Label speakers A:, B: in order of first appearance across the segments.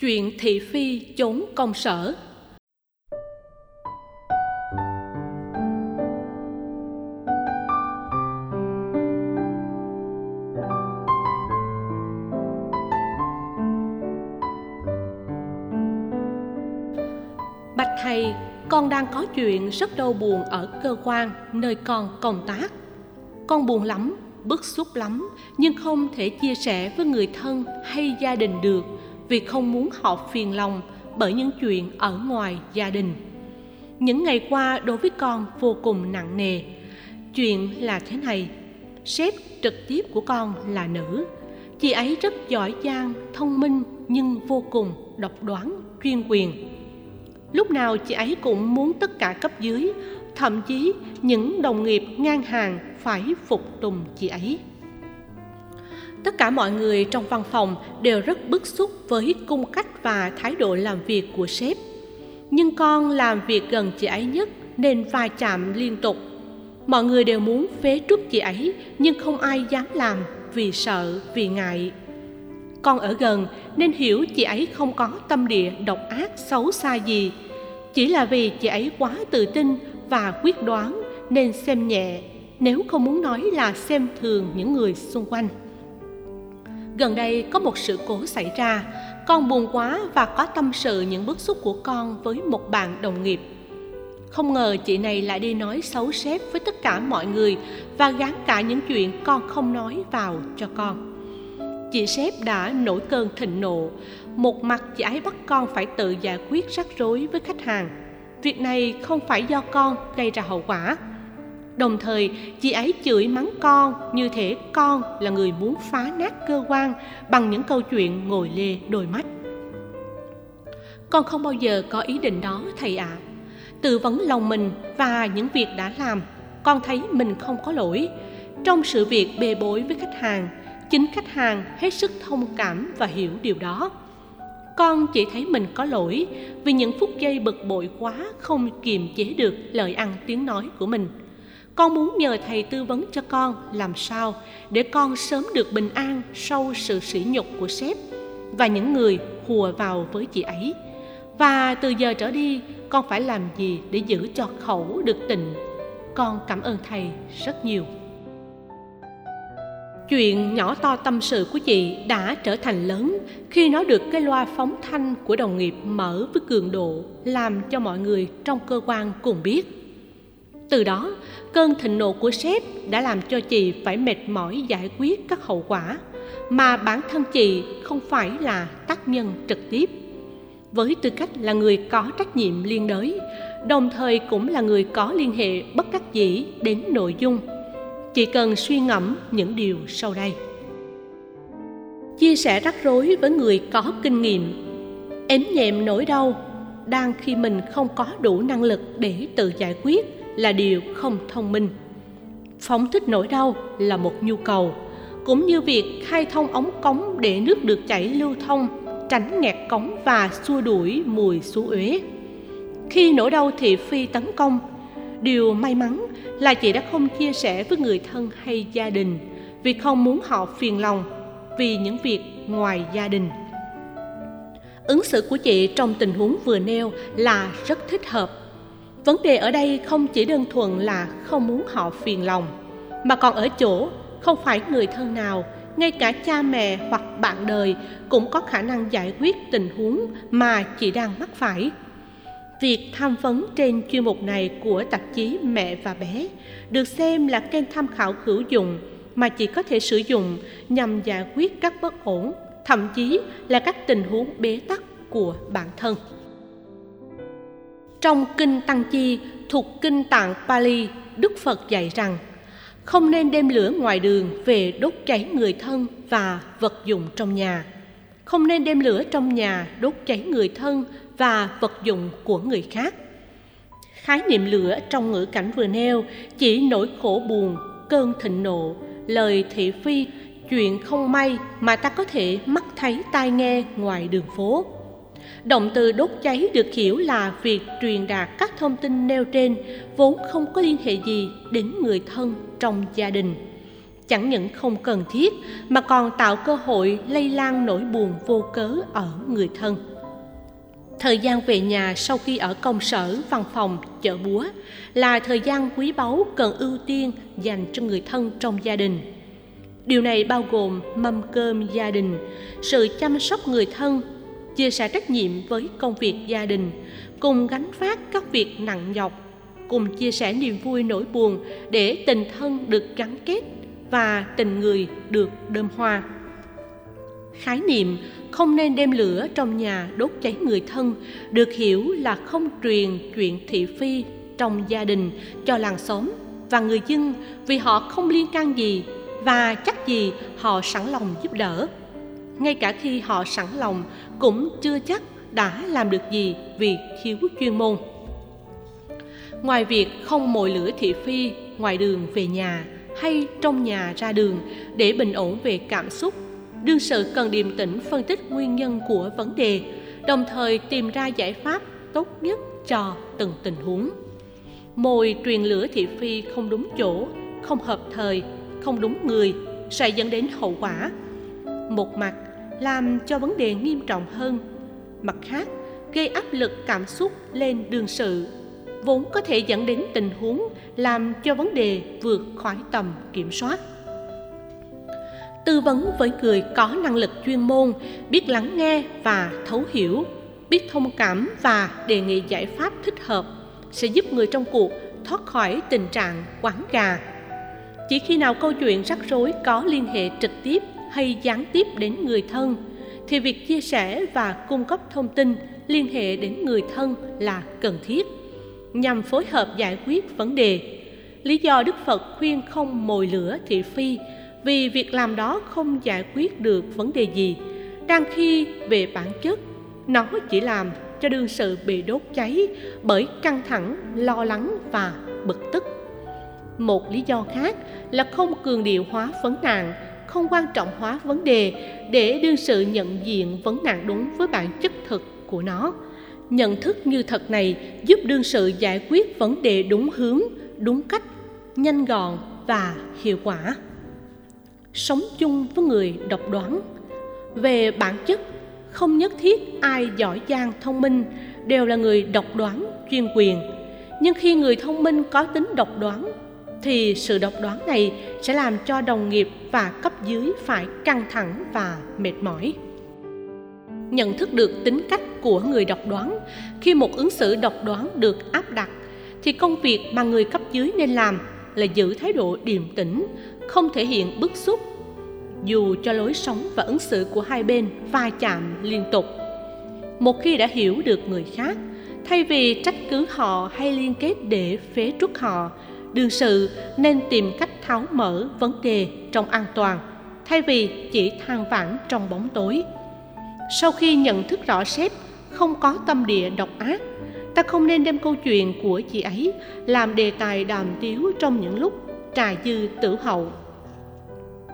A: Chuyện thị phi trốn công sở Bạch thầy, con đang có chuyện rất đau buồn ở cơ quan nơi con công tác. Con buồn lắm, bức xúc lắm, nhưng không thể chia sẻ với người thân hay gia đình được vì không muốn họ phiền lòng bởi những chuyện ở ngoài gia đình. Những ngày qua đối với con vô cùng nặng nề. Chuyện là thế này, sếp trực tiếp của con là nữ. Chị ấy rất giỏi giang, thông minh nhưng vô cùng độc đoán, chuyên quyền lúc nào chị ấy cũng muốn tất cả cấp dưới thậm chí những đồng nghiệp ngang hàng phải phục tùng chị ấy tất cả mọi người trong văn phòng đều rất bức xúc với cung cách và thái độ làm việc của sếp. Nhưng con làm việc gần chị ấy nhất nên va chạm liên tục. Mọi người đều muốn phế truất chị ấy, nhưng không ai dám làm vì sợ, vì ngại. Con ở gần nên hiểu chị ấy không có tâm địa độc ác, xấu xa gì. Chỉ là vì chị ấy quá tự tin và quyết đoán nên xem nhẹ, nếu không muốn nói là xem thường những người xung quanh gần đây có một sự cố xảy ra. Con buồn quá và có tâm sự những bức xúc của con với một bạn đồng nghiệp. Không ngờ chị này lại đi nói xấu sếp với tất cả mọi người và gán cả những chuyện con không nói vào cho con. Chị sếp đã nổi cơn thịnh nộ. Một mặt chị ấy bắt con phải tự giải quyết rắc rối với khách hàng. Việc này không phải do con gây ra hậu quả đồng thời, chị ấy chửi mắng con như thể con là người muốn phá nát cơ quan bằng những câu chuyện ngồi lê đôi mắt. Con không bao giờ có ý định đó, thầy ạ. À. tự vấn lòng mình và những việc đã làm, con thấy mình không có lỗi. Trong sự việc bê bối với khách hàng, chính khách hàng hết sức thông cảm và hiểu điều đó. Con chỉ thấy mình có lỗi vì những phút giây bực bội quá không kiềm chế được lời ăn tiếng nói của mình con muốn nhờ thầy tư vấn cho con, làm sao để con sớm được bình an sau sự sỉ nhục của sếp và những người hùa vào với chị ấy. Và từ giờ trở đi, con phải làm gì để giữ cho khẩu được tịnh? Con cảm ơn thầy rất nhiều. Chuyện nhỏ to tâm sự của chị đã trở thành lớn khi nó được cái loa phóng thanh của đồng nghiệp mở với cường độ, làm cho mọi người trong cơ quan cùng biết. Từ đó, cơn thịnh nộ của sếp đã làm cho chị phải mệt mỏi giải quyết các hậu quả mà bản thân chị không phải là tác nhân trực tiếp. Với tư cách là người có trách nhiệm liên đới, đồng thời cũng là người có liên hệ bất đắc dĩ đến nội dung chị cần suy ngẫm những điều sau đây. Chia sẻ rắc rối với người có kinh nghiệm. Ém nhẹm nỗi đau đang khi mình không có đủ năng lực để tự giải quyết là điều không thông minh. Phóng thích nỗi đau là một nhu cầu, cũng như việc khai thông ống cống để nước được chảy lưu thông, tránh nghẹt cống và xua đuổi mùi xú uế. Khi nỗi đau thị phi tấn công, điều may mắn là chị đã không chia sẻ với người thân hay gia đình vì không muốn họ phiền lòng vì những việc ngoài gia đình. Ứng xử của chị trong tình huống vừa nêu là rất thích hợp vấn đề ở đây không chỉ đơn thuần là không muốn họ phiền lòng mà còn ở chỗ không phải người thân nào ngay cả cha mẹ hoặc bạn đời cũng có khả năng giải quyết tình huống mà chị đang mắc phải Việc tham vấn trên chuyên mục này của tạp chí Mẹ và Bé được xem là kênh tham khảo hữu dụng mà chị có thể sử dụng nhằm giải quyết các bất ổn, thậm chí là các tình huống bế tắc của bản thân. Trong Kinh Tăng Chi thuộc Kinh Tạng Pali, Đức Phật dạy rằng không nên đem lửa ngoài đường về đốt cháy người thân và vật dụng trong nhà. Không nên đem lửa trong nhà đốt cháy người thân và vật dụng của người khác khái niệm lửa trong ngữ cảnh vừa nêu chỉ nỗi khổ buồn cơn thịnh nộ lời thị phi chuyện không may mà ta có thể mắt thấy tai nghe ngoài đường phố động từ đốt cháy được hiểu là việc truyền đạt các thông tin nêu trên, vốn không có liên hệ gì đến người thân trong gia đình. Chẳng những không cần thiết, mà còn tạo cơ hội lây lan nỗi buồn vô cớ ở người thân. Thời gian về nhà sau khi ở công sở, văn phòng, chợ búa là thời gian quý báu cần ưu tiên dành cho người thân trong gia đình. Điều này bao gồm mâm cơm gia đình, sự chăm sóc người thân chia sẻ trách nhiệm với công việc gia đình, cùng gánh phát các việc nặng nhọc, cùng chia sẻ niềm vui nỗi buồn để tình thân được gắn kết và tình người được đơm hoa. Khái niệm không nên đem lửa trong nhà đốt cháy người thân được hiểu là không truyền chuyện thị phi trong gia đình cho làng xóm và người dân vì họ không liên can gì và chắc gì họ sẵn lòng giúp đỡ ngay cả khi họ sẵn lòng, cũng chưa chắc đã làm được gì vì thiếu chuyên môn. Ngoài việc không mồi lửa thị phi ngoài đường về nhà hay trong nhà ra đường để bình ổn về cảm xúc, đương sự cần điềm tĩnh phân tích nguyên nhân của vấn đề, đồng thời tìm ra giải pháp tốt nhất cho từng tình huống. Mồi truyền lửa thị phi không đúng chỗ, không hợp thời, không đúng người sẽ dẫn đến hậu quả. Một mặt làm cho vấn đề nghiêm trọng hơn. Mặt khác, gây áp lực cảm xúc lên đương sự, vốn có thể dẫn đến tình huống làm cho vấn đề vượt khỏi tầm kiểm soát. Tư vấn với người có năng lực chuyên môn, biết lắng nghe và thấu hiểu, biết thông cảm và đề nghị giải pháp thích hợp sẽ giúp người trong cuộc thoát khỏi tình trạng quán gà. Chỉ khi nào câu chuyện rắc rối có liên hệ trực tiếp hay gián tiếp đến người thân, thì việc chia sẻ và cung cấp thông tin liên hệ đến người thân là cần thiết. Nhằm phối hợp giải quyết vấn đề, lý do đức phật khuyên không mồi lửa thị phi vì việc làm đó không giải quyết được vấn đề gì. Đang khi về bản chất, nó chỉ làm cho đương sự bị đốt cháy bởi căng thẳng, lo lắng và bực tức. Một lý do khác là không cường điệu hóa vấn nạn không quan trọng hóa vấn đề để đương sự nhận diện vấn nạn đúng với bản chất thực của nó. Nhận thức như thật này giúp đương sự giải quyết vấn đề đúng hướng, đúng cách, nhanh gọn và hiệu quả. Sống chung với người độc đoán. Về bản chất, không nhất thiết ai giỏi giang thông minh đều là người độc đoán chuyên quyền. Nhưng khi người thông minh có tính độc đoán thì sự độc đoán này sẽ làm cho đồng nghiệp và cấp dưới phải căng thẳng và mệt mỏi. Nhận thức được tính cách của người độc đoán, khi một ứng xử độc đoán được áp đặt, thì công việc mà người cấp dưới nên làm là giữ thái độ điềm tĩnh, không thể hiện bức xúc. Dù cho lối sống và ứng xử của hai bên va chạm liên tục, một khi đã hiểu được người khác, thay vì trách cứ họ hay liên kết để phế truất họ đương sự nên tìm cách tháo mở vấn đề trong an toàn, thay vì chỉ than vãn trong bóng tối. Sau khi nhận thức rõ sếp không có tâm địa độc ác, ta không nên đem câu chuyện của chị ấy làm đề tài đàm tiếu trong những lúc trà dư tử hậu.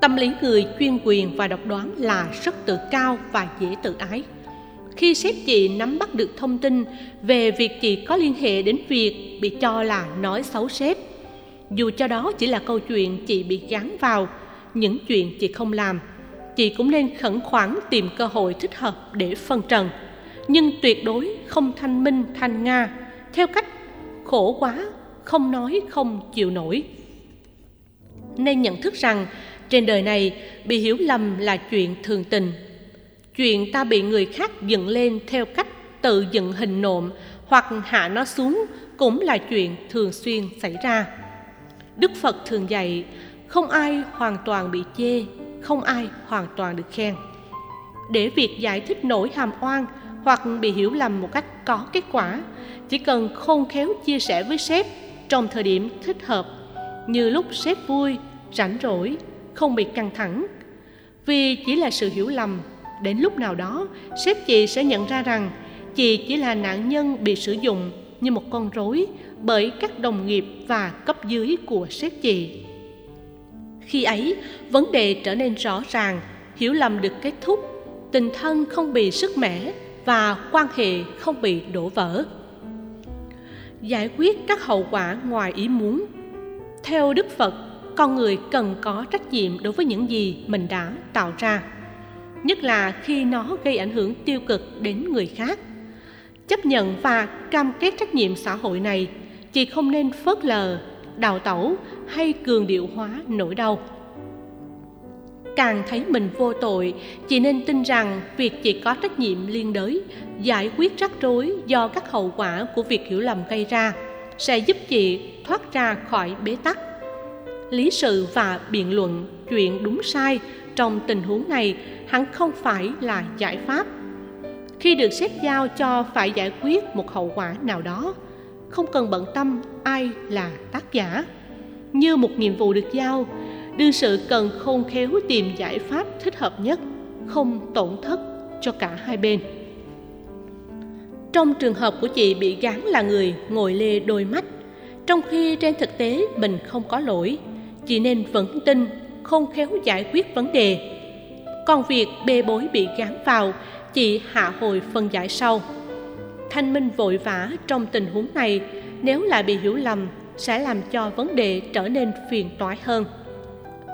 A: Tâm lý người chuyên quyền và độc đoán là rất tự cao và dễ tự ái. Khi sếp chị nắm bắt được thông tin về việc chị có liên hệ đến việc bị cho là nói xấu sếp dù cho đó chỉ là câu chuyện chị bị gắn vào, những chuyện chị không làm, chị cũng nên khẩn khoản tìm cơ hội thích hợp để phân trần. Nhưng tuyệt đối không thanh minh, thanh nga. Theo cách, khổ quá, không nói không chịu nổi. Nên nhận thức rằng, trên đời này bị hiểu lầm là chuyện thường tình. Chuyện ta bị người khác dựng lên theo cách tự dựng hình nộm hoặc hạ nó xuống cũng là chuyện thường xuyên xảy ra đức phật thường dạy, không ai hoàn toàn bị chê, không ai hoàn toàn được khen. Để việc giải thích nỗi hàm oan hoặc bị hiểu lầm một cách có kết quả, chỉ cần khôn khéo chia sẻ với sếp trong thời điểm thích hợp, như lúc sếp vui, rảnh rỗi, không bị căng thẳng. Vì chỉ là sự hiểu lầm, đến lúc nào đó, sếp chị sẽ nhận ra rằng chị chỉ là nạn nhân bị sử dụng như một con rối bởi các đồng nghiệp và cấp dưới của sếp chị. Khi ấy, vấn đề trở nên rõ ràng, hiểu lầm được kết thúc, tình thân không bị sức mẻ và quan hệ không bị đổ vỡ. Giải quyết các hậu quả ngoài ý muốn. Theo đức phật, con người cần có trách nhiệm đối với những gì mình đã tạo ra, nhất là khi nó gây ảnh hưởng tiêu cực đến người khác chấp nhận và cam kết trách nhiệm xã hội này, chị không nên phớt lờ, đào tẩu hay cường điệu hóa nỗi đau. Càng thấy mình vô tội, chị nên tin rằng việc chị có trách nhiệm liên đới, giải quyết rắc rối do các hậu quả của việc hiểu lầm gây ra sẽ giúp chị thoát ra khỏi bế tắc. Lý sự và biện luận chuyện đúng sai trong tình huống này hẳn không phải là giải pháp khi được xét giao cho phải giải quyết một hậu quả nào đó. Không cần bận tâm ai là tác giả. Như một nhiệm vụ được giao, đương sự cần khôn khéo tìm giải pháp thích hợp nhất, không tổn thất cho cả hai bên. Trong trường hợp của chị bị gán là người ngồi lê đôi mắt, trong khi trên thực tế mình không có lỗi, chị nên vững tin, khôn khéo giải quyết vấn đề. Còn việc bê bối bị gán vào chị hạ hồi phân giải sau. Thanh minh vội vã trong tình huống này, nếu lại bị hiểu lầm, sẽ làm cho vấn đề trở nên phiền toái hơn.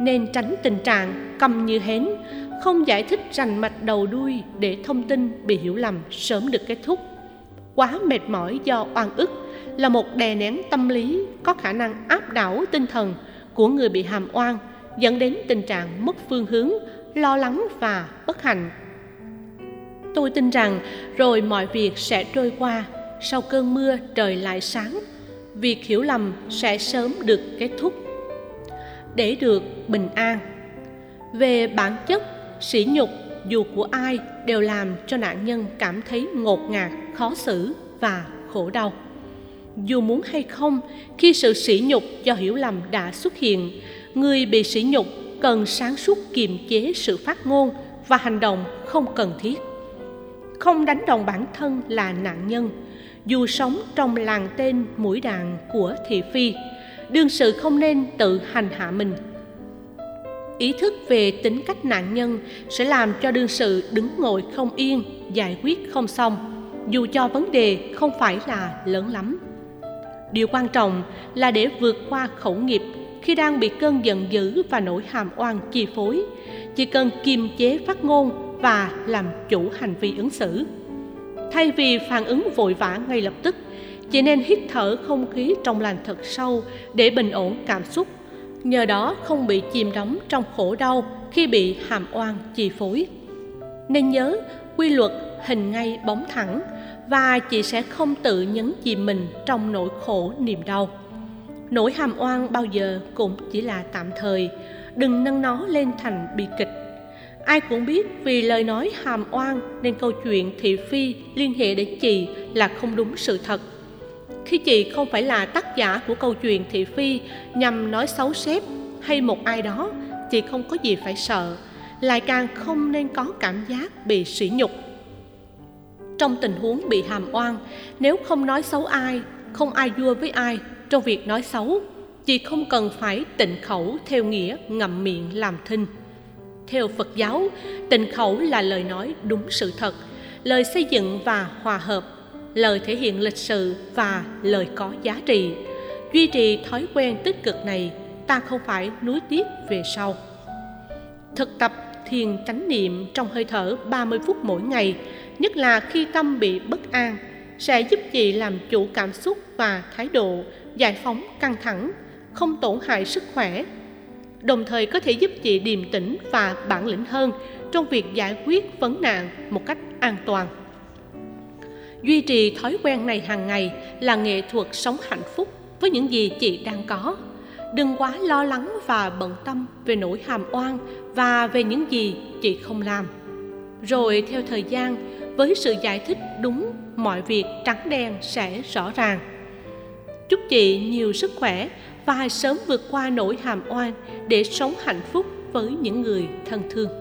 A: Nên tránh tình trạng cầm như hến, không giải thích rành mạch đầu đuôi để thông tin bị hiểu lầm sớm được kết thúc. Quá mệt mỏi do oan ức là một đè nén tâm lý có khả năng áp đảo tinh thần của người bị hàm oan, dẫn đến tình trạng mất phương hướng, lo lắng và bất hạnh tôi tin rằng rồi mọi việc sẽ trôi qua. Sau cơn mưa, trời lại sáng. Việc hiểu lầm sẽ sớm được kết thúc. Để được bình an. Về bản chất, sỉ nhục dù của ai đều làm cho nạn nhân cảm thấy ngột ngạt, khó xử và khổ đau. Dù muốn hay không, khi sự sỉ nhục do hiểu lầm đã xuất hiện, người bị sỉ nhục cần sáng suốt kiềm chế sự phát ngôn và hành động không cần thiết không đánh đồng bản thân là nạn nhân. Dù sống trong làng tên mũi đạn của thị phi, đương sự không nên tự hành hạ mình. Ý thức về tính cách nạn nhân sẽ làm cho đương sự đứng ngồi không yên, giải quyết không xong, dù cho vấn đề không phải là lớn lắm. Điều quan trọng là để vượt qua khẩu nghiệp, khi đang bị cơn giận dữ và nỗi hàm oan chi phối, chỉ cần kiềm chế phát ngôn và làm chủ hành vi ứng xử. Thay vì phản ứng vội vã ngay lập tức, chị nên hít thở không khí trong lành thật sâu để bình ổn cảm xúc, nhờ đó không bị chìm đắm trong khổ đau khi bị hàm oan chi phối. Nên nhớ, quy luật hình ngay bóng thẳng và chị sẽ không tự nhấn chìm mình trong nỗi khổ niềm đau. Nỗi hàm oan bao giờ cũng chỉ là tạm thời, đừng nâng nó lên thành bi kịch ai cũng biết vì lời nói hàm oan nên câu chuyện thị phi liên hệ đến chị là không đúng sự thật. Khi chị không phải là tác giả của câu chuyện thị phi nhằm nói xấu sếp hay một ai đó, chị không có gì phải sợ, lại càng không nên có cảm giác bị sỉ nhục. Trong tình huống bị hàm oan, nếu không nói xấu ai, không ai vua với ai trong việc nói xấu, chị không cần phải tịnh khẩu theo nghĩa ngậm miệng làm thinh theo phật giáo, tịnh khẩu là lời nói đúng sự thật, lời xây dựng và hòa hợp, lời thể hiện lịch sự và lời có giá trị. Duy trì thói quen tích cực này, ta không phải nuối tiếc về sau. Thực tập thiền chánh niệm trong hơi thở 30 phút mỗi ngày, nhất là khi tâm bị bất an, sẽ giúp chị làm chủ cảm xúc và thái độ, giải phóng căng thẳng, không tổn hại sức khỏe đồng thời có thể giúp chị điềm tĩnh và bản lĩnh hơn trong việc giải quyết vấn nạn một cách an toàn. Duy trì thói quen này hàng ngày là nghệ thuật sống hạnh phúc với những gì chị đang có. Đừng quá lo lắng và bận tâm về nỗi hàm oan và về những gì chị không làm. Rồi theo thời gian, với sự giải thích đúng, mọi việc trắng đen sẽ rõ ràng. Chúc chị nhiều sức khỏe và sớm vượt qua nỗi hàm oan để sống hạnh phúc với những người thân thương.